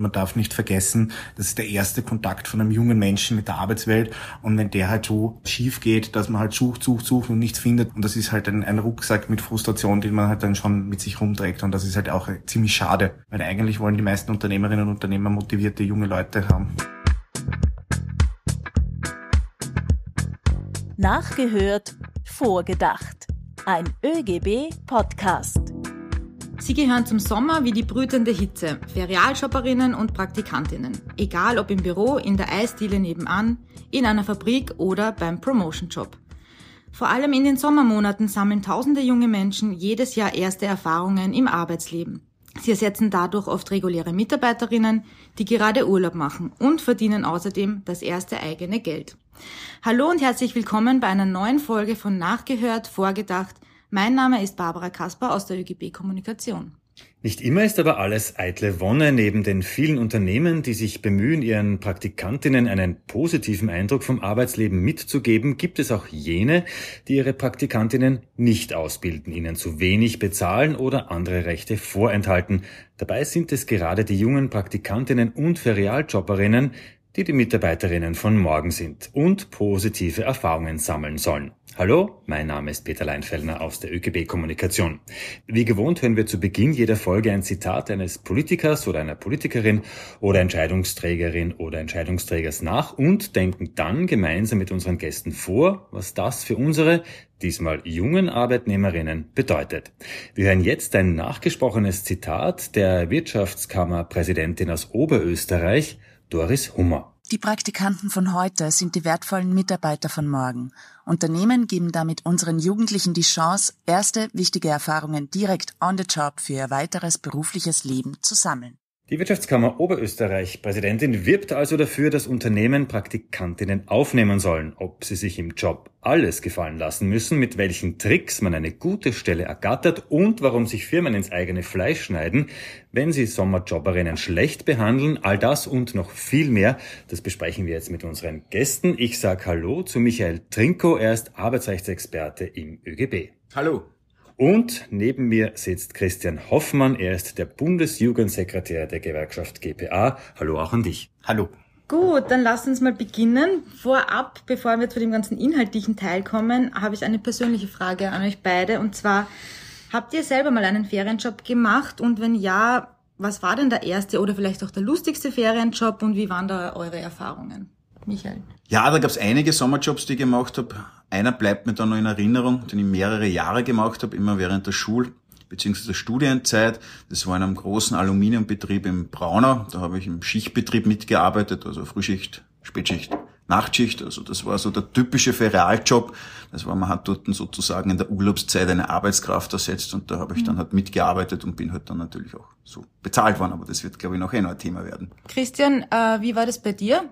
Man darf nicht vergessen, das ist der erste Kontakt von einem jungen Menschen mit der Arbeitswelt. Und wenn der halt so schief geht, dass man halt sucht, sucht, sucht und nichts findet. Und das ist halt ein, ein Rucksack mit Frustration, den man halt dann schon mit sich rumträgt. Und das ist halt auch ziemlich schade. Weil eigentlich wollen die meisten Unternehmerinnen und Unternehmer motivierte junge Leute haben. Nachgehört, vorgedacht. Ein ÖGB-Podcast. Sie gehören zum Sommer wie die brütende Hitze, Ferialshopperinnen und Praktikantinnen. Egal ob im Büro, in der Eisdiele nebenan, in einer Fabrik oder beim Promotion-Job. Vor allem in den Sommermonaten sammeln tausende junge Menschen jedes Jahr erste Erfahrungen im Arbeitsleben. Sie ersetzen dadurch oft reguläre Mitarbeiterinnen, die gerade Urlaub machen und verdienen außerdem das erste eigene Geld. Hallo und herzlich willkommen bei einer neuen Folge von Nachgehört, Vorgedacht, mein Name ist Barbara Kasper aus der ÖGB Kommunikation. Nicht immer ist aber alles eitle Wonne. Neben den vielen Unternehmen, die sich bemühen, ihren Praktikantinnen einen positiven Eindruck vom Arbeitsleben mitzugeben, gibt es auch jene, die ihre Praktikantinnen nicht ausbilden, ihnen zu wenig bezahlen oder andere Rechte vorenthalten. Dabei sind es gerade die jungen Praktikantinnen und Ferialjobberinnen, die die Mitarbeiterinnen von morgen sind und positive Erfahrungen sammeln sollen. Hallo, mein Name ist Peter Leinfellner aus der ÖGB Kommunikation. Wie gewohnt hören wir zu Beginn jeder Folge ein Zitat eines Politikers oder einer Politikerin oder Entscheidungsträgerin oder Entscheidungsträgers nach und denken dann gemeinsam mit unseren Gästen vor, was das für unsere, diesmal jungen Arbeitnehmerinnen bedeutet. Wir hören jetzt ein nachgesprochenes Zitat der Wirtschaftskammerpräsidentin aus Oberösterreich, Doris Hummer. Die Praktikanten von heute sind die wertvollen Mitarbeiter von morgen. Unternehmen geben damit unseren Jugendlichen die Chance, erste wichtige Erfahrungen direkt on the job für ihr weiteres berufliches Leben zu sammeln. Die Wirtschaftskammer Oberösterreich Präsidentin wirbt also dafür, dass Unternehmen Praktikantinnen aufnehmen sollen, ob sie sich im Job alles gefallen lassen müssen, mit welchen Tricks man eine gute Stelle ergattert und warum sich Firmen ins eigene Fleisch schneiden, wenn sie Sommerjobberinnen schlecht behandeln. All das und noch viel mehr, das besprechen wir jetzt mit unseren Gästen. Ich sage Hallo zu Michael Trinko, er ist Arbeitsrechtsexperte im ÖGB. Hallo. Und neben mir sitzt Christian Hoffmann. Er ist der Bundesjugendsekretär der Gewerkschaft GPA. Hallo auch an dich. Hallo. Gut, dann lasst uns mal beginnen. Vorab, bevor wir zu dem ganzen inhaltlichen Teil kommen, habe ich eine persönliche Frage an euch beide. Und zwar, habt ihr selber mal einen Ferienjob gemacht? Und wenn ja, was war denn der erste oder vielleicht auch der lustigste Ferienjob und wie waren da eure Erfahrungen? Michael. Ja, da gab es einige Sommerjobs, die ich gemacht habe. Einer bleibt mir da noch in Erinnerung, den ich mehrere Jahre gemacht habe, immer während der Schul- bzw. Studienzeit. Das war in einem großen Aluminiumbetrieb im Braunau. Da habe ich im Schichtbetrieb mitgearbeitet, also Frühschicht, Spätschicht, Nachtschicht. Also das war so der typische Ferialjob. Das war, man hat dort sozusagen in der Urlaubszeit eine Arbeitskraft ersetzt und da habe ich dann halt mitgearbeitet und bin halt dann natürlich auch so bezahlt worden. Aber das wird, glaube ich, noch ein Thema werden. Christian, äh, wie war das bei dir?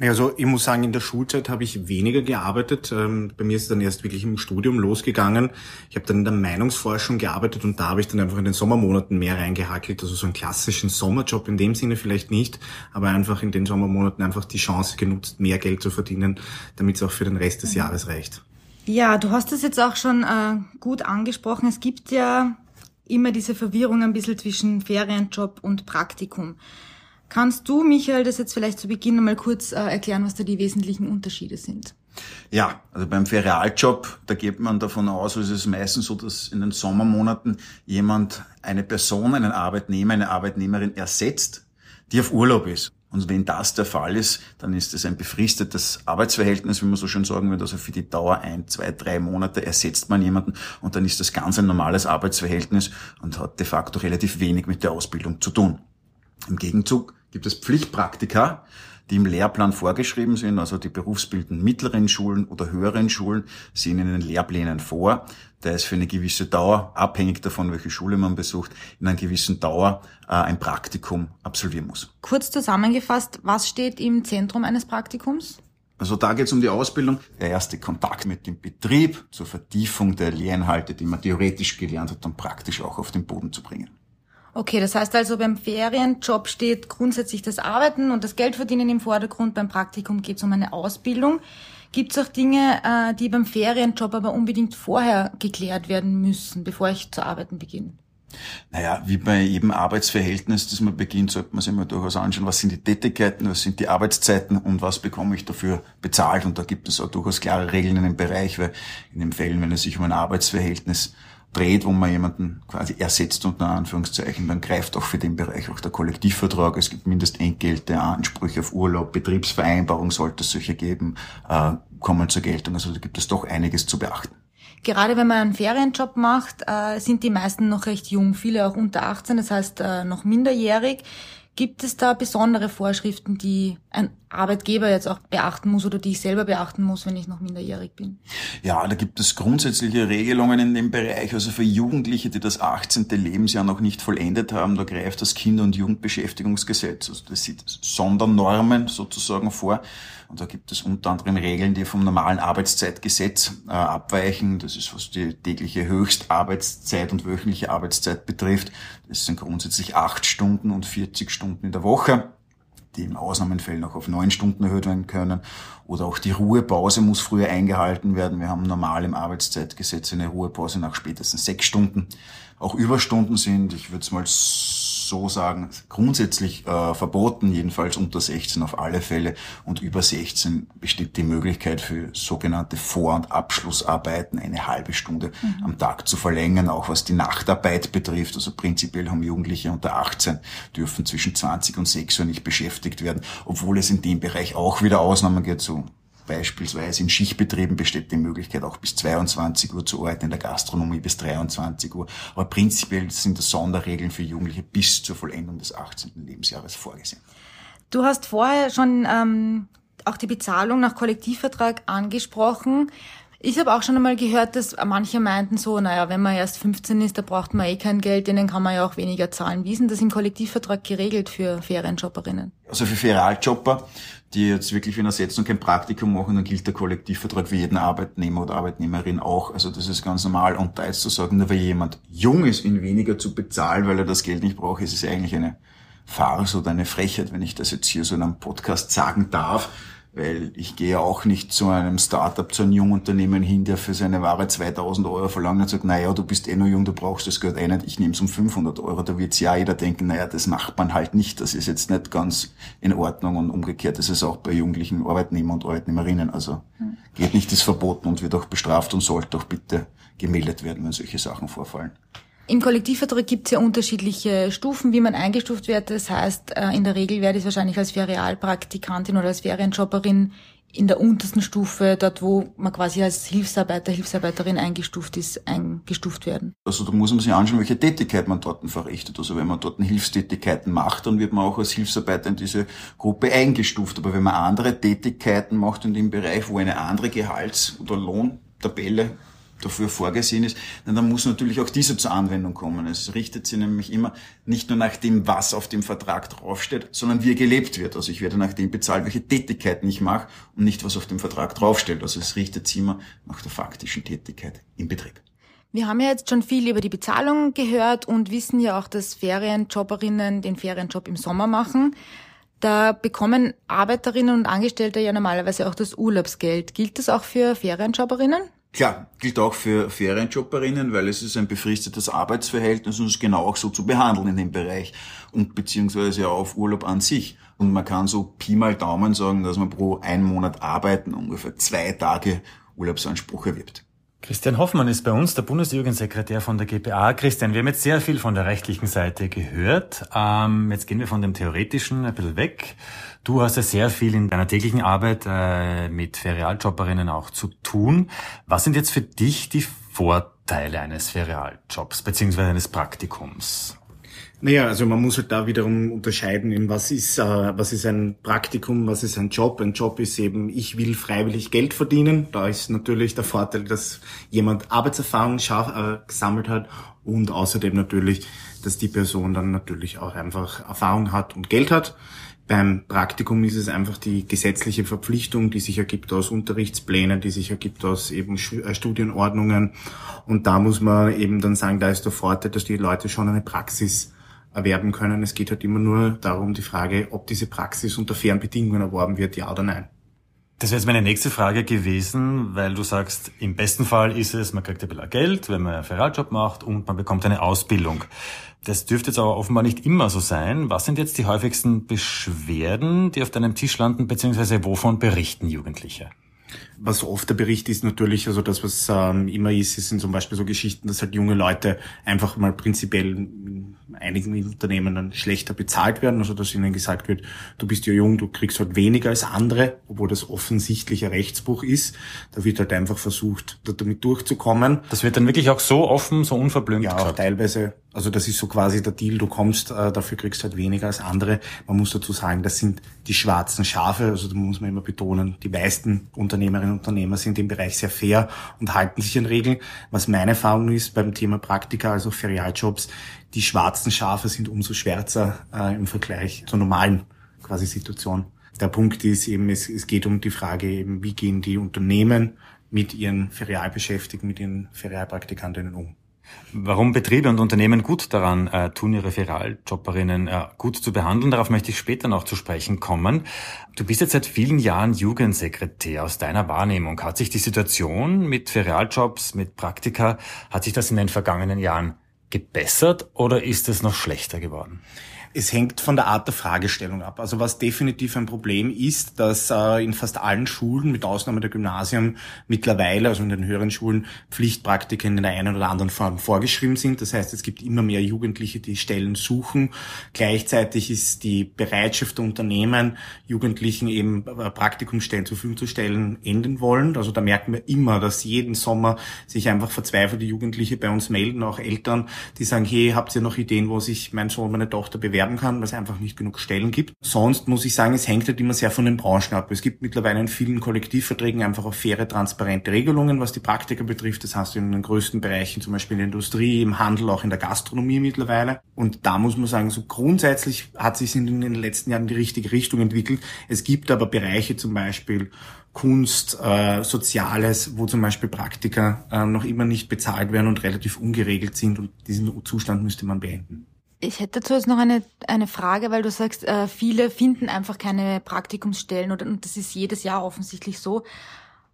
Also ich muss sagen, in der Schulzeit habe ich weniger gearbeitet. Ähm, bei mir ist es dann erst wirklich im Studium losgegangen. Ich habe dann in der Meinungsforschung gearbeitet und da habe ich dann einfach in den Sommermonaten mehr reingehackelt. Also so einen klassischen Sommerjob in dem Sinne vielleicht nicht, aber einfach in den Sommermonaten einfach die Chance genutzt, mehr Geld zu verdienen, damit es auch für den Rest des Jahres reicht. Ja, du hast es jetzt auch schon äh, gut angesprochen. Es gibt ja immer diese Verwirrung ein bisschen zwischen Ferienjob und Praktikum. Kannst du, Michael, das jetzt vielleicht zu Beginn mal kurz äh, erklären, was da die wesentlichen Unterschiede sind? Ja, also beim Ferialjob, da geht man davon aus, also es ist meistens so, dass in den Sommermonaten jemand eine Person, einen Arbeitnehmer, eine Arbeitnehmerin ersetzt, die auf Urlaub ist. Und wenn das der Fall ist, dann ist es ein befristetes Arbeitsverhältnis, wie man so schön sagen würde. Also für die Dauer ein, zwei, drei Monate ersetzt man jemanden und dann ist das ganz ein normales Arbeitsverhältnis und hat de facto relativ wenig mit der Ausbildung zu tun. Im Gegenzug gibt es Pflichtpraktika, die im Lehrplan vorgeschrieben sind, also die berufsbildenden mittleren Schulen oder höheren Schulen sehen in den Lehrplänen vor. Da ist für eine gewisse Dauer, abhängig davon, welche Schule man besucht, in einer gewissen Dauer äh, ein Praktikum absolvieren muss. Kurz zusammengefasst, was steht im Zentrum eines Praktikums? Also da geht es um die Ausbildung, der erste Kontakt mit dem Betrieb zur Vertiefung der Lehrinhalte, die man theoretisch gelernt hat, dann praktisch auch auf den Boden zu bringen. Okay, das heißt also, beim Ferienjob steht grundsätzlich das Arbeiten und das Geldverdienen im Vordergrund. Beim Praktikum geht es um eine Ausbildung. Gibt es auch Dinge, äh, die beim Ferienjob aber unbedingt vorher geklärt werden müssen, bevor ich zu arbeiten beginne? Naja, wie bei jedem Arbeitsverhältnis, das man beginnt, sollte man sich mal durchaus anschauen, was sind die Tätigkeiten, was sind die Arbeitszeiten und was bekomme ich dafür bezahlt. Und da gibt es auch durchaus klare Regeln in dem Bereich, weil in den Fällen, wenn es sich um ein Arbeitsverhältnis dreht, wo man jemanden quasi ersetzt unter Anführungszeichen, dann greift auch für den Bereich auch der Kollektivvertrag. Es gibt Mindestentgelte, Ansprüche auf Urlaub, Betriebsvereinbarung sollte es solche geben, äh, kommen zur Geltung. Also da gibt es doch einiges zu beachten. Gerade wenn man einen Ferienjob macht, äh, sind die meisten noch recht jung, viele auch unter 18, das heißt äh, noch minderjährig. Gibt es da besondere Vorschriften, die ein Arbeitgeber jetzt auch beachten muss oder die ich selber beachten muss, wenn ich noch minderjährig bin? Ja, da gibt es grundsätzliche Regelungen in dem Bereich. Also für Jugendliche, die das 18. Lebensjahr noch nicht vollendet haben, da greift das Kinder- und Jugendbeschäftigungsgesetz. Also das sieht Sondernormen sozusagen vor. Und da gibt es unter anderem Regeln, die vom normalen Arbeitszeitgesetz äh, abweichen. Das ist, was die tägliche Höchstarbeitszeit und wöchentliche Arbeitszeit betrifft. Das sind grundsätzlich acht Stunden und 40 Stunden in der Woche die in Ausnahmefällen auch auf neun Stunden erhöht werden können. Oder auch die Ruhepause muss früher eingehalten werden. Wir haben normal im Arbeitszeitgesetz eine Ruhepause nach spätestens sechs Stunden. Auch Überstunden sind, ich würde es mal so sagen, grundsätzlich äh, verboten, jedenfalls unter 16 auf alle Fälle. Und über 16 besteht die Möglichkeit für sogenannte Vor- und Abschlussarbeiten eine halbe Stunde mhm. am Tag zu verlängern, auch was die Nachtarbeit betrifft. Also prinzipiell haben Jugendliche unter 18 dürfen zwischen 20 und 6 Uhr nicht beschäftigt werden, obwohl es in dem Bereich auch wieder Ausnahmen gibt, so Beispielsweise in Schichtbetrieben besteht die Möglichkeit, auch bis 22 Uhr zu arbeiten, in der Gastronomie bis 23 Uhr. Aber prinzipiell sind das Sonderregeln für Jugendliche bis zur Vollendung des 18. Lebensjahres vorgesehen. Du hast vorher schon ähm, auch die Bezahlung nach Kollektivvertrag angesprochen. Ich habe auch schon einmal gehört, dass manche meinten so, naja, wenn man erst 15 ist, da braucht man eh kein Geld, denen kann man ja auch weniger zahlen. Wie ist denn das im Kollektivvertrag geregelt für Ferienjobberinnen? Also für Ferialjobber die jetzt wirklich wie eine Ersetzung kein Praktikum machen, dann gilt der Kollektivvertrag für jeden Arbeitnehmer oder Arbeitnehmerin auch. Also das ist ganz normal. Und da ist zu sagen, nur weil jemand jung ist, ihn weniger zu bezahlen, weil er das Geld nicht braucht, ist es eigentlich eine Farce oder eine Frechheit, wenn ich das jetzt hier so in einem Podcast sagen darf weil ich gehe auch nicht zu einem Startup, zu einem Jungunternehmen hin, der für seine Ware 2000 Euro verlangt und sagt, naja, du bist eh nur jung, du brauchst das Geld eh nicht, ich nehme es um 500 Euro. Da wird ja jeder denken, naja, das macht man halt nicht, das ist jetzt nicht ganz in Ordnung und umgekehrt ist es auch bei jugendlichen Arbeitnehmern und Arbeitnehmerinnen. Also geht nicht, ist verboten und wird auch bestraft und sollte auch bitte gemeldet werden, wenn solche Sachen vorfallen. Im Kollektivvertrag gibt es ja unterschiedliche Stufen, wie man eingestuft wird. Das heißt, äh, in der Regel werde ich wahrscheinlich als Ferialpraktikantin oder als Ferienjobberin in der untersten Stufe, dort wo man quasi als Hilfsarbeiter, Hilfsarbeiterin eingestuft ist, eingestuft werden. Also da muss man sich anschauen, welche Tätigkeit man dort verrichtet. Also wenn man dort Hilfstätigkeiten macht, dann wird man auch als Hilfsarbeiter in diese Gruppe eingestuft. Aber wenn man andere Tätigkeiten macht in dem Bereich, wo eine andere Gehalts- oder Lohntabelle dafür vorgesehen ist, dann muss natürlich auch diese zur Anwendung kommen. Es richtet sich nämlich immer nicht nur nach dem, was auf dem Vertrag draufsteht, sondern wie er gelebt wird. Also ich werde nach dem bezahlt, welche Tätigkeiten ich mache und nicht, was auf dem Vertrag draufsteht. Also es richtet sich immer nach der faktischen Tätigkeit im Betrieb. Wir haben ja jetzt schon viel über die Bezahlung gehört und wissen ja auch, dass Ferienjobberinnen den Ferienjob im Sommer machen. Da bekommen Arbeiterinnen und Angestellte ja normalerweise auch das Urlaubsgeld. Gilt das auch für Ferienjobberinnen? Klar, gilt auch für Ferienjobberinnen, weil es ist ein befristetes Arbeitsverhältnis und es ist genau auch so zu behandeln in dem Bereich und beziehungsweise auf Urlaub an sich. Und man kann so Pi mal Daumen sagen, dass man pro einen Monat arbeiten ungefähr zwei Tage Urlaubsanspruch erwirbt. Christian Hoffmann ist bei uns der Bundesjugendsekretär von der GPA. Christian, wir haben jetzt sehr viel von der rechtlichen Seite gehört. Ähm, jetzt gehen wir von dem Theoretischen ein bisschen weg. Du hast ja sehr viel in deiner täglichen Arbeit äh, mit Ferialjobberinnen auch zu tun. Was sind jetzt für dich die Vorteile eines Ferialjobs beziehungsweise eines Praktikums? Naja, also man muss halt da wiederum unterscheiden, was ist, äh, was ist ein Praktikum, was ist ein Job. Ein Job ist eben, ich will freiwillig Geld verdienen. Da ist natürlich der Vorteil, dass jemand Arbeitserfahrung äh, gesammelt hat und außerdem natürlich, dass die Person dann natürlich auch einfach Erfahrung hat und Geld hat. Beim Praktikum ist es einfach die gesetzliche Verpflichtung, die sich ergibt aus Unterrichtsplänen, die sich ergibt aus eben äh, Studienordnungen. Und da muss man eben dann sagen, da ist der Vorteil, dass die Leute schon eine Praxis erwerben können. Es geht halt immer nur darum, die Frage, ob diese Praxis unter fairen Bedingungen erworben wird, ja oder nein. Das wäre jetzt meine nächste Frage gewesen, weil du sagst, im besten Fall ist es, man kriegt ein bisschen Geld, wenn man einen Ferialjob macht und man bekommt eine Ausbildung. Das dürfte jetzt aber offenbar nicht immer so sein. Was sind jetzt die häufigsten Beschwerden, die auf deinem Tisch landen, beziehungsweise wovon berichten Jugendliche? Was oft der Bericht ist natürlich, also das, was ähm, immer ist, sind zum Beispiel so Geschichten, dass halt junge Leute einfach mal prinzipiell in einigen Unternehmen dann schlechter bezahlt werden, also dass ihnen gesagt wird, du bist ja jung, du kriegst halt weniger als andere, obwohl das offensichtlicher Rechtsbruch ist. Da wird halt einfach versucht, damit durchzukommen. Das wird dann wirklich auch so offen, so unverblümt Ja, auch teilweise also das ist so quasi der Deal, du kommst, äh, dafür kriegst halt weniger als andere. Man muss dazu sagen, das sind die schwarzen Schafe, also da muss man immer betonen, die meisten Unternehmerinnen und Unternehmer sind im Bereich sehr fair und halten sich an Regeln. Was meine Erfahrung ist beim Thema Praktika, also Ferialjobs, die schwarzen Schafe sind umso schwärzer äh, im Vergleich zur normalen quasi Situation. Der Punkt ist eben, es, es geht um die Frage eben, wie gehen die Unternehmen mit ihren Ferialbeschäftigten, mit ihren Ferialpraktikantinnen um. Warum Betriebe und Unternehmen gut daran äh, tun, ihre Ferialjobberinnen äh, gut zu behandeln, darauf möchte ich später noch zu sprechen kommen. Du bist jetzt seit vielen Jahren Jugendsekretär. Aus deiner Wahrnehmung hat sich die Situation mit Ferialjobs, mit Praktika, hat sich das in den vergangenen Jahren gebessert oder ist es noch schlechter geworden? Es hängt von der Art der Fragestellung ab. Also was definitiv ein Problem ist, dass äh, in fast allen Schulen, mit Ausnahme der Gymnasien, mittlerweile, also in den höheren Schulen, Pflichtpraktika in der einen oder anderen Form vorgeschrieben sind. Das heißt, es gibt immer mehr Jugendliche, die Stellen suchen. Gleichzeitig ist die Bereitschaft der Unternehmen, Jugendlichen eben äh, Praktikumsstellen zur Verfügung zu stellen, enden wollen. Also da merken wir immer, dass jeden Sommer sich einfach verzweifelte Jugendliche bei uns melden, auch Eltern, die sagen, hey, habt ihr noch Ideen, wo sich mein Sohn, meine Tochter bewerben bewerben kann, weil es einfach nicht genug Stellen gibt. Sonst muss ich sagen, es hängt halt immer sehr von den Branchen ab. Es gibt mittlerweile in vielen Kollektivverträgen einfach auch faire, transparente Regelungen, was die Praktika betrifft. Das hast du in den größten Bereichen, zum Beispiel in der Industrie, im Handel, auch in der Gastronomie mittlerweile. Und da muss man sagen, so grundsätzlich hat sich in den letzten Jahren die richtige Richtung entwickelt. Es gibt aber Bereiche zum Beispiel, Kunst, äh, Soziales, wo zum Beispiel Praktika äh, noch immer nicht bezahlt werden und relativ ungeregelt sind und diesen Zustand müsste man beenden. Ich hätte dazu jetzt noch eine, eine Frage, weil du sagst, äh, viele finden einfach keine Praktikumsstellen oder, und das ist jedes Jahr offensichtlich so.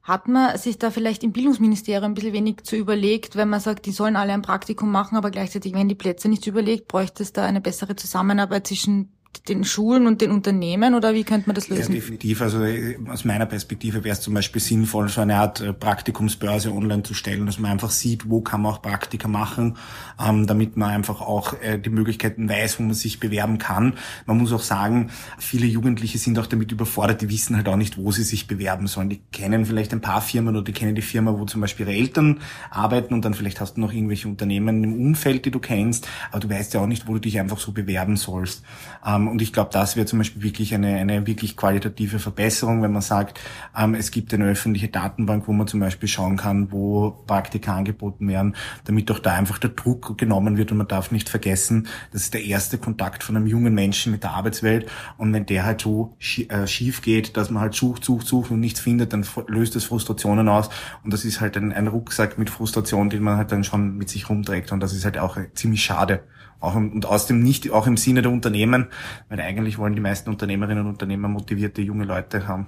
Hat man sich da vielleicht im Bildungsministerium ein bisschen wenig zu überlegt, wenn man sagt, die sollen alle ein Praktikum machen, aber gleichzeitig werden die Plätze nicht überlegt, bräuchte es da eine bessere Zusammenarbeit zwischen den Schulen und den Unternehmen oder wie könnte man das lösen? Ja, definitiv. Also äh, aus meiner Perspektive wäre es zum Beispiel sinnvoll, so eine Art äh, Praktikumsbörse online zu stellen, dass man einfach sieht, wo kann man auch Praktika machen, ähm, damit man einfach auch äh, die Möglichkeiten weiß, wo man sich bewerben kann. Man muss auch sagen, viele Jugendliche sind auch damit überfordert, die wissen halt auch nicht, wo sie sich bewerben sollen. Die kennen vielleicht ein paar Firmen oder die kennen die Firma, wo zum Beispiel ihre Eltern arbeiten und dann vielleicht hast du noch irgendwelche Unternehmen im Umfeld, die du kennst, aber du weißt ja auch nicht, wo du dich einfach so bewerben sollst. Ähm, und ich glaube, das wäre zum Beispiel wirklich eine, eine wirklich qualitative Verbesserung, wenn man sagt, ähm, es gibt eine öffentliche Datenbank, wo man zum Beispiel schauen kann, wo Praktika angeboten werden, damit auch da einfach der Druck genommen wird und man darf nicht vergessen, das ist der erste Kontakt von einem jungen Menschen mit der Arbeitswelt. Und wenn der halt so äh, schief geht, dass man halt sucht, sucht, sucht und nichts findet, dann löst das Frustrationen aus. Und das ist halt ein, ein Rucksack mit Frustration, den man halt dann schon mit sich rumträgt. Und das ist halt auch ziemlich schade. Auch und aus dem nicht auch im Sinne der Unternehmen, weil eigentlich wollen die meisten Unternehmerinnen und Unternehmer motivierte junge Leute haben.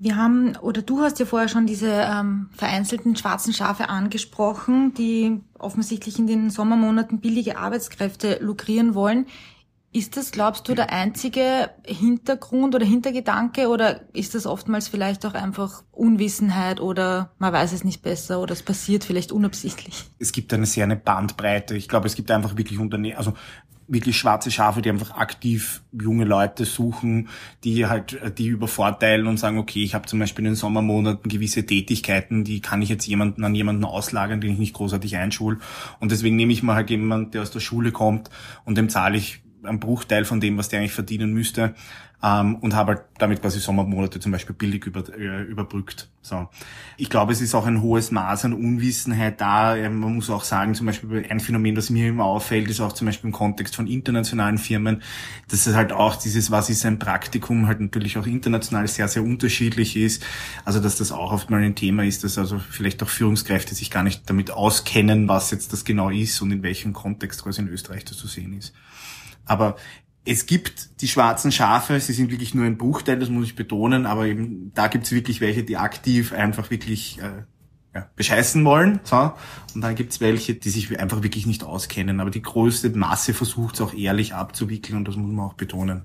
Wir haben, oder du hast ja vorher schon diese ähm, vereinzelten schwarzen Schafe angesprochen, die offensichtlich in den Sommermonaten billige Arbeitskräfte lukrieren wollen. Ist das, glaubst du, der einzige Hintergrund oder Hintergedanke oder ist das oftmals vielleicht auch einfach Unwissenheit oder man weiß es nicht besser oder es passiert vielleicht unabsichtlich? Es gibt eine sehr eine Bandbreite. Ich glaube, es gibt einfach wirklich Unternehmen, also wirklich schwarze Schafe, die einfach aktiv junge Leute suchen, die halt die übervorteilen und sagen, okay, ich habe zum Beispiel in den Sommermonaten gewisse Tätigkeiten, die kann ich jetzt jemanden an jemanden auslagern, den ich nicht großartig einschul. Und deswegen nehme ich mal halt jemanden, der aus der Schule kommt und dem zahle ich ein Bruchteil von dem, was der eigentlich verdienen müsste, ähm, und habe halt damit quasi Sommermonate zum Beispiel billig über, äh, überbrückt. So. Ich glaube, es ist auch ein hohes Maß an Unwissenheit da. Ähm, man muss auch sagen, zum Beispiel ein Phänomen, das mir immer auffällt, ist auch zum Beispiel im Kontext von internationalen Firmen, dass es halt auch dieses, was ist ein Praktikum, halt natürlich auch international sehr, sehr unterschiedlich ist. Also, dass das auch oft mal ein Thema ist, dass also vielleicht auch Führungskräfte sich gar nicht damit auskennen, was jetzt das genau ist und in welchem Kontext quasi in Österreich das zu sehen ist. Aber es gibt die schwarzen Schafe, sie sind wirklich nur ein Bruchteil, das muss ich betonen, aber eben da gibt es wirklich welche, die aktiv einfach wirklich äh, ja, bescheißen wollen. So. Und dann gibt es welche, die sich einfach wirklich nicht auskennen. Aber die größte Masse versucht es auch ehrlich abzuwickeln und das muss man auch betonen.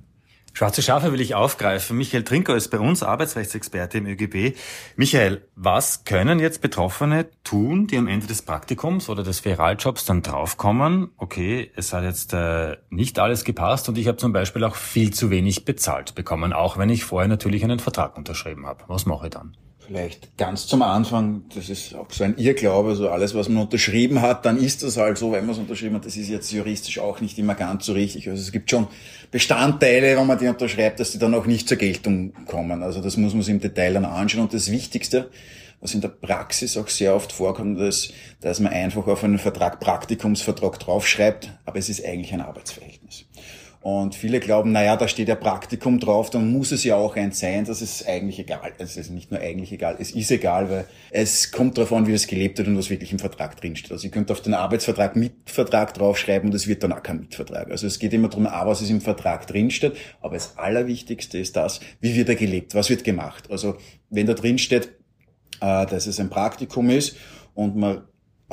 Schwarze Schafe will ich aufgreifen. Michael Trinker ist bei uns Arbeitsrechtsexperte im ÖGB. Michael, was können jetzt Betroffene tun, die am Ende des Praktikums oder des Ferialjobs dann draufkommen? Okay, es hat jetzt äh, nicht alles gepasst und ich habe zum Beispiel auch viel zu wenig bezahlt bekommen, auch wenn ich vorher natürlich einen Vertrag unterschrieben habe. Was mache ich dann? Vielleicht ganz zum Anfang, das ist auch so ein Irrglaube, so alles, was man unterschrieben hat, dann ist das halt so, wenn man es unterschrieben hat, das ist jetzt juristisch auch nicht immer ganz so richtig. Also es gibt schon Bestandteile, wenn man die unterschreibt, dass die dann auch nicht zur Geltung kommen. Also das muss man sich im Detail dann anschauen. Und das Wichtigste, was in der Praxis auch sehr oft vorkommt, ist, dass man einfach auf einen Vertrag Praktikumsvertrag draufschreibt, aber es ist eigentlich ein Arbeitsverhältnis. Und viele glauben, naja, da steht ja Praktikum drauf, dann muss es ja auch eins sein. Das ist eigentlich egal. Es ist nicht nur eigentlich egal, es ist egal, weil es kommt darauf an, wie es gelebt wird und was wirklich im Vertrag drinsteht. Also ihr könnt auf den Arbeitsvertrag Mitvertrag draufschreiben und es wird dann auch kein Mitvertrag. Also es geht immer darum, A, was ist im Vertrag drinsteht, aber das Allerwichtigste ist das, wie wird er gelebt, was wird gemacht. Also wenn da drinsteht, äh, dass es ein Praktikum ist und man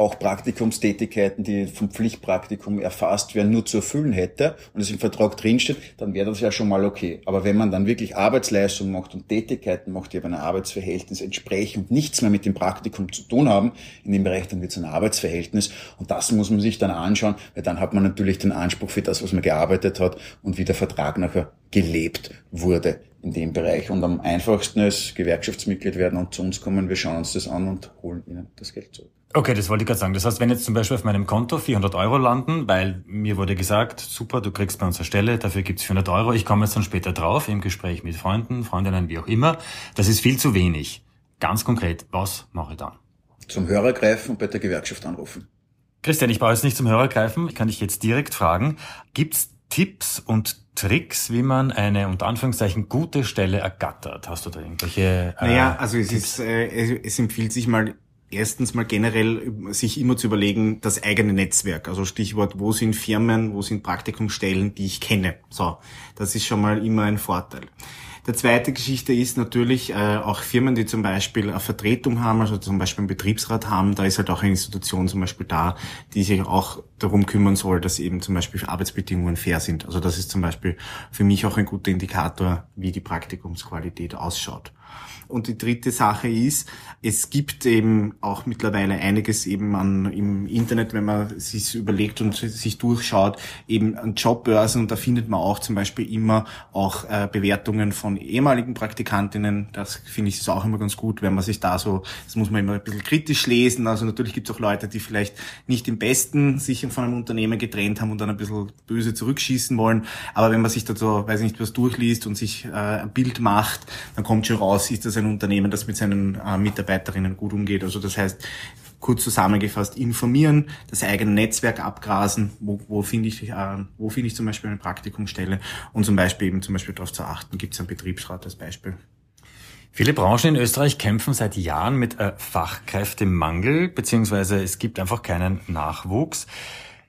auch Praktikumstätigkeiten, die vom Pflichtpraktikum erfasst werden, nur zu erfüllen hätte und es im Vertrag drinsteht, dann wäre das ja schon mal okay. Aber wenn man dann wirklich Arbeitsleistung macht und Tätigkeiten macht, die aber einem Arbeitsverhältnis entsprechen und nichts mehr mit dem Praktikum zu tun haben, in dem Bereich dann wird es ein Arbeitsverhältnis und das muss man sich dann anschauen, weil dann hat man natürlich den Anspruch für das, was man gearbeitet hat und wie der Vertrag nachher gelebt wurde in dem Bereich. Und am einfachsten ist Gewerkschaftsmitglied werden und zu uns kommen, wir schauen uns das an und holen ihnen das Geld zurück. Okay, das wollte ich gerade sagen. Das heißt, wenn jetzt zum Beispiel auf meinem Konto 400 Euro landen, weil mir wurde gesagt, super, du kriegst bei unserer Stelle, dafür gibt's 400 Euro, ich komme jetzt dann später drauf im Gespräch mit Freunden, Freundinnen, wie auch immer, das ist viel zu wenig. Ganz konkret, was mache ich dann? Zum Hörer greifen und bei der Gewerkschaft anrufen. Christian, ich brauche jetzt nicht zum Hörer greifen, ich kann dich jetzt direkt fragen. Gibt's Tipps und Tricks, wie man eine unter Anführungszeichen gute Stelle ergattert? Hast du da irgendwelche? Äh, naja, also es Tipps? ist, äh, es empfiehlt sich mal erstens mal generell sich immer zu überlegen, das eigene Netzwerk. Also Stichwort, wo sind Firmen, wo sind Praktikumsstellen, die ich kenne. So, das ist schon mal immer ein Vorteil. Der zweite Geschichte ist natürlich äh, auch Firmen, die zum Beispiel eine Vertretung haben, also zum Beispiel einen Betriebsrat haben, da ist halt auch eine Institution zum Beispiel da, die sich auch darum kümmern soll, dass eben zum Beispiel Arbeitsbedingungen fair sind. Also das ist zum Beispiel für mich auch ein guter Indikator, wie die Praktikumsqualität ausschaut. Und die dritte Sache ist, es gibt eben auch mittlerweile einiges eben an, im Internet, wenn man sich überlegt und sich durchschaut, eben an Jobbörsen und da findet man auch zum Beispiel immer auch äh, Bewertungen von ehemaligen Praktikantinnen. Das finde ich ist auch immer ganz gut, wenn man sich da so, das muss man immer ein bisschen kritisch lesen. Also natürlich gibt es auch Leute, die vielleicht nicht im Besten sich von einem Unternehmen getrennt haben und dann ein bisschen böse zurückschießen wollen. Aber wenn man sich da so, weiß ich nicht, was durchliest und sich äh, ein Bild macht, dann kommt schon raus, ist das ein Unternehmen, das mit seinen äh, Mitarbeiterinnen gut umgeht. Also das heißt, kurz zusammengefasst, informieren, das eigene Netzwerk abgrasen, wo, wo finde ich, äh, wo finde ich zum Beispiel eine Praktikumsstelle und zum Beispiel eben zum Beispiel darauf zu achten, gibt es einen Betriebsrat als Beispiel. Viele Branchen in Österreich kämpfen seit Jahren mit äh, Fachkräftemangel, beziehungsweise es gibt einfach keinen Nachwuchs.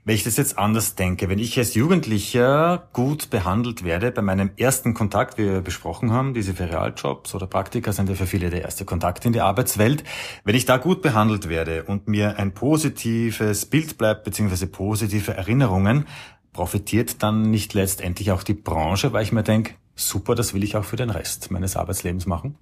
Wenn ich das jetzt anders denke, wenn ich als Jugendlicher gut behandelt werde bei meinem ersten Kontakt, wie wir besprochen haben, diese Ferialjobs oder Praktika sind ja für viele der erste Kontakt in die Arbeitswelt, wenn ich da gut behandelt werde und mir ein positives Bild bleibt, beziehungsweise positive Erinnerungen, profitiert dann nicht letztendlich auch die Branche, weil ich mir denke, super, das will ich auch für den Rest meines Arbeitslebens machen?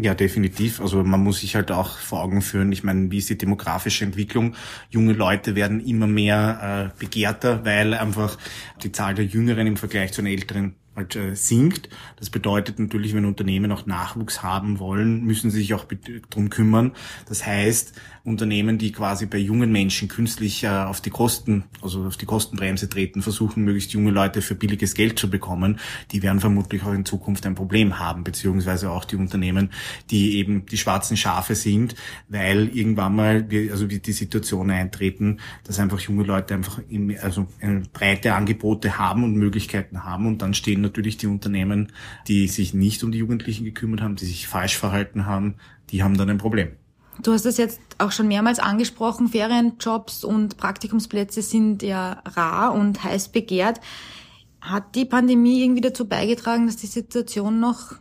Ja, definitiv. Also man muss sich halt auch vor Augen führen, ich meine, wie ist die demografische Entwicklung? Junge Leute werden immer mehr äh, begehrter, weil einfach die Zahl der Jüngeren im Vergleich zu den Älteren halt äh, sinkt. Das bedeutet natürlich, wenn Unternehmen auch Nachwuchs haben wollen, müssen sie sich auch drum kümmern. Das heißt, Unternehmen, die quasi bei jungen Menschen künstlich äh, auf die Kosten, also auf die Kostenbremse treten, versuchen, möglichst junge Leute für billiges Geld zu bekommen, die werden vermutlich auch in Zukunft ein Problem haben, beziehungsweise auch die Unternehmen, die eben die schwarzen Schafe sind, weil irgendwann mal also die Situation eintreten, dass einfach junge Leute einfach im, also breite Angebote haben und Möglichkeiten haben und dann stehen natürlich die Unternehmen, die sich nicht um die Jugendlichen gekümmert haben, die sich falsch verhalten haben, die haben dann ein Problem. Du hast es jetzt auch schon mehrmals angesprochen, Ferienjobs und Praktikumsplätze sind ja rar und heiß begehrt. Hat die Pandemie irgendwie dazu beigetragen, dass die Situation noch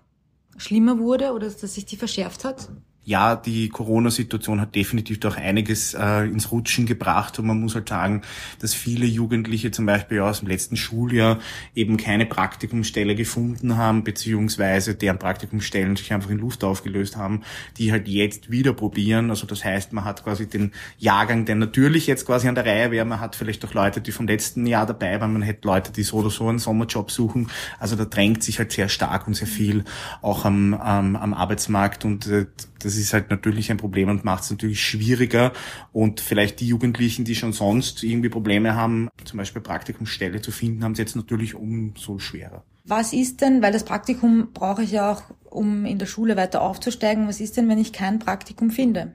schlimmer wurde oder dass sich die verschärft hat? Ja, die Corona-Situation hat definitiv doch einiges äh, ins Rutschen gebracht und man muss halt sagen, dass viele Jugendliche zum Beispiel aus dem letzten Schuljahr eben keine Praktikumsstelle gefunden haben, beziehungsweise deren Praktikumsstellen sich einfach in Luft aufgelöst haben, die halt jetzt wieder probieren. Also das heißt, man hat quasi den Jahrgang, der natürlich jetzt quasi an der Reihe wäre, man hat vielleicht auch Leute, die vom letzten Jahr dabei waren, man hätte Leute, die so oder so einen Sommerjob suchen. Also da drängt sich halt sehr stark und sehr viel auch am, am, am Arbeitsmarkt und äh, das ist halt natürlich ein Problem und macht es natürlich schwieriger. Und vielleicht die Jugendlichen, die schon sonst irgendwie Probleme haben, zum Beispiel Praktikumsstelle zu finden, haben es jetzt natürlich umso schwerer. Was ist denn, weil das Praktikum brauche ich ja auch, um in der Schule weiter aufzusteigen, was ist denn, wenn ich kein Praktikum finde?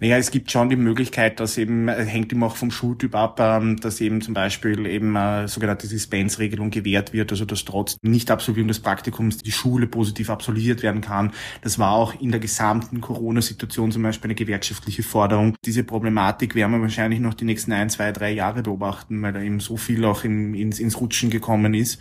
Naja, es gibt schon die Möglichkeit, dass eben, äh, hängt immer auch vom Schultyp ab, ähm, dass eben zum Beispiel eben äh, sogenannte Dispensregelung gewährt wird, also dass trotz Nicht-Absolvieren des Praktikums die Schule positiv absolviert werden kann. Das war auch in der gesamten Corona-Situation zum Beispiel eine gewerkschaftliche Forderung. Diese Problematik werden wir wahrscheinlich noch die nächsten ein, zwei, drei Jahre beobachten, weil da eben so viel auch in, ins, ins Rutschen gekommen ist.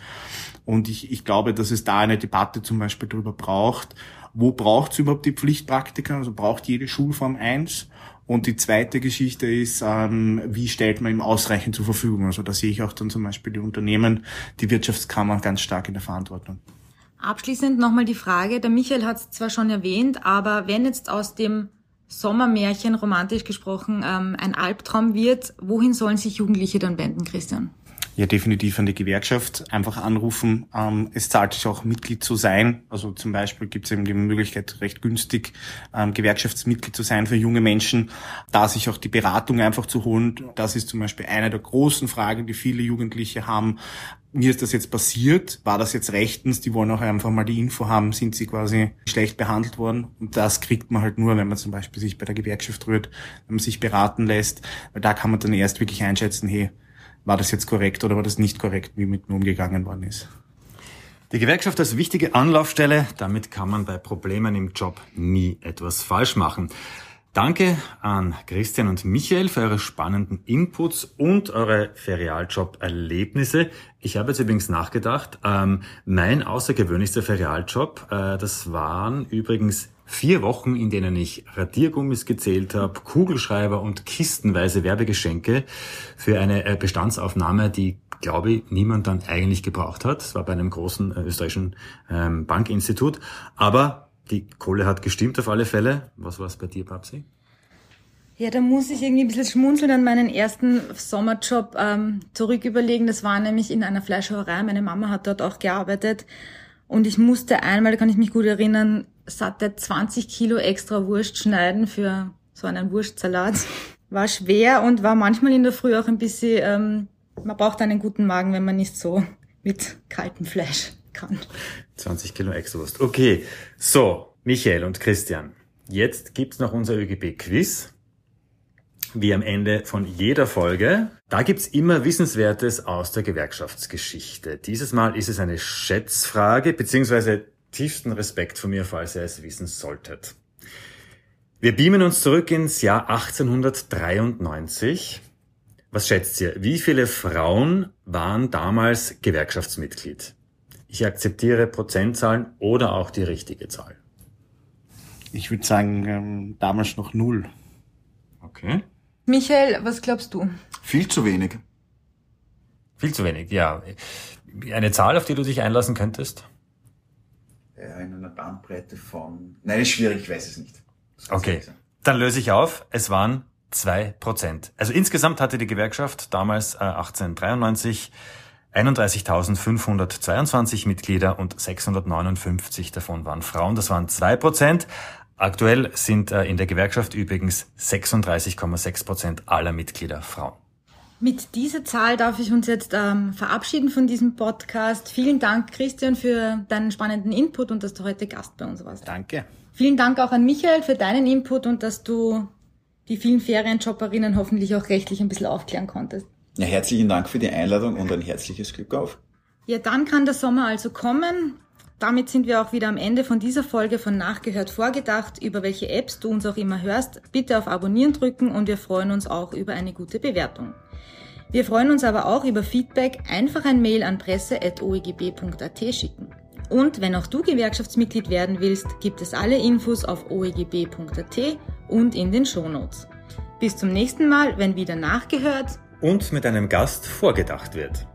Und ich, ich glaube, dass es da eine Debatte zum Beispiel darüber braucht, wo braucht es überhaupt die Pflichtpraktika? Also braucht jede Schulform eins? Und die zweite Geschichte ist, ähm, wie stellt man ihm ausreichend zur Verfügung? Also da sehe ich auch dann zum Beispiel die Unternehmen, die Wirtschaftskammer ganz stark in der Verantwortung. Abschließend nochmal die Frage, der Michael hat es zwar schon erwähnt, aber wenn jetzt aus dem Sommermärchen romantisch gesprochen ähm, ein Albtraum wird, wohin sollen sich Jugendliche dann wenden, Christian? Ja definitiv an die Gewerkschaft einfach anrufen. Ähm, es zahlt sich auch Mitglied zu sein. Also zum Beispiel gibt es eben die Möglichkeit, recht günstig ähm, Gewerkschaftsmitglied zu sein für junge Menschen, da sich auch die Beratung einfach zu holen. Das ist zum Beispiel eine der großen Fragen, die viele Jugendliche haben. Mir ist das jetzt passiert, war das jetzt rechtens, die wollen auch einfach mal die Info haben, sind sie quasi schlecht behandelt worden. Und das kriegt man halt nur, wenn man zum Beispiel sich bei der Gewerkschaft rührt, wenn man sich beraten lässt, weil da kann man dann erst wirklich einschätzen, hey, war das jetzt korrekt oder war das nicht korrekt, wie mit mir umgegangen worden ist. Die Gewerkschaft als wichtige Anlaufstelle, damit kann man bei Problemen im Job nie etwas falsch machen. Danke an Christian und Michael für eure spannenden Inputs und eure Ferialjob-Erlebnisse. Ich habe jetzt übrigens nachgedacht, ähm, mein außergewöhnlichster Ferialjob, äh, das waren übrigens Vier Wochen, in denen ich Radiergummis gezählt habe, Kugelschreiber und kistenweise Werbegeschenke für eine äh, Bestandsaufnahme, die, glaube ich, niemand dann eigentlich gebraucht hat. Das war bei einem großen äh, österreichischen ähm, Bankinstitut. Aber die Kohle hat gestimmt auf alle Fälle. Was war es bei dir, Babsi? Ja, da muss ich irgendwie ein bisschen schmunzeln an meinen ersten Sommerjob ähm, zurück überlegen. Das war nämlich in einer Fleischhauerei. Meine Mama hat dort auch gearbeitet. Und ich musste einmal, da kann ich mich gut erinnern, satte 20 Kilo extra Wurst schneiden für so einen Wurstsalat. War schwer und war manchmal in der Früh auch ein bisschen, ähm, man braucht einen guten Magen, wenn man nicht so mit kaltem Fleisch kann. 20 Kilo extra Wurst. Okay, so, Michael und Christian. Jetzt gibt's noch unser ÖGB-Quiz wie am Ende von jeder Folge. Da gibt's immer Wissenswertes aus der Gewerkschaftsgeschichte. Dieses Mal ist es eine Schätzfrage, beziehungsweise tiefsten Respekt von mir, falls ihr es wissen solltet. Wir beamen uns zurück ins Jahr 1893. Was schätzt ihr? Wie viele Frauen waren damals Gewerkschaftsmitglied? Ich akzeptiere Prozentzahlen oder auch die richtige Zahl. Ich würde sagen, ähm, damals noch null. Okay. Michael, was glaubst du? Viel zu wenig. Viel zu wenig, ja. Eine Zahl, auf die du dich einlassen könntest? Ja, in einer Bandbreite von. Nein, ist schwierig, ich weiß es nicht. Okay. Dann löse ich auf. Es waren zwei Prozent. Also insgesamt hatte die Gewerkschaft damals äh, 1893 31.522 Mitglieder und 659 davon waren Frauen. Das waren zwei Prozent. Aktuell sind äh, in der Gewerkschaft übrigens 36,6 Prozent aller Mitglieder Frauen. Mit dieser Zahl darf ich uns jetzt ähm, verabschieden von diesem Podcast. Vielen Dank, Christian, für deinen spannenden Input und dass du heute Gast bei uns warst. Danke. Vielen Dank auch an Michael für deinen Input und dass du die vielen Ferienjobberinnen hoffentlich auch rechtlich ein bisschen aufklären konntest. Ja, herzlichen Dank für die Einladung und ein herzliches Glück auf. Ja, dann kann der Sommer also kommen. Damit sind wir auch wieder am Ende von dieser Folge von Nachgehört vorgedacht. Über welche Apps du uns auch immer hörst, bitte auf Abonnieren drücken und wir freuen uns auch über eine gute Bewertung. Wir freuen uns aber auch über Feedback, einfach ein Mail an presse.oegb.at schicken. Und wenn auch du Gewerkschaftsmitglied werden willst, gibt es alle Infos auf oegb.at und in den Shownotes. Bis zum nächsten Mal, wenn wieder nachgehört und mit einem Gast vorgedacht wird.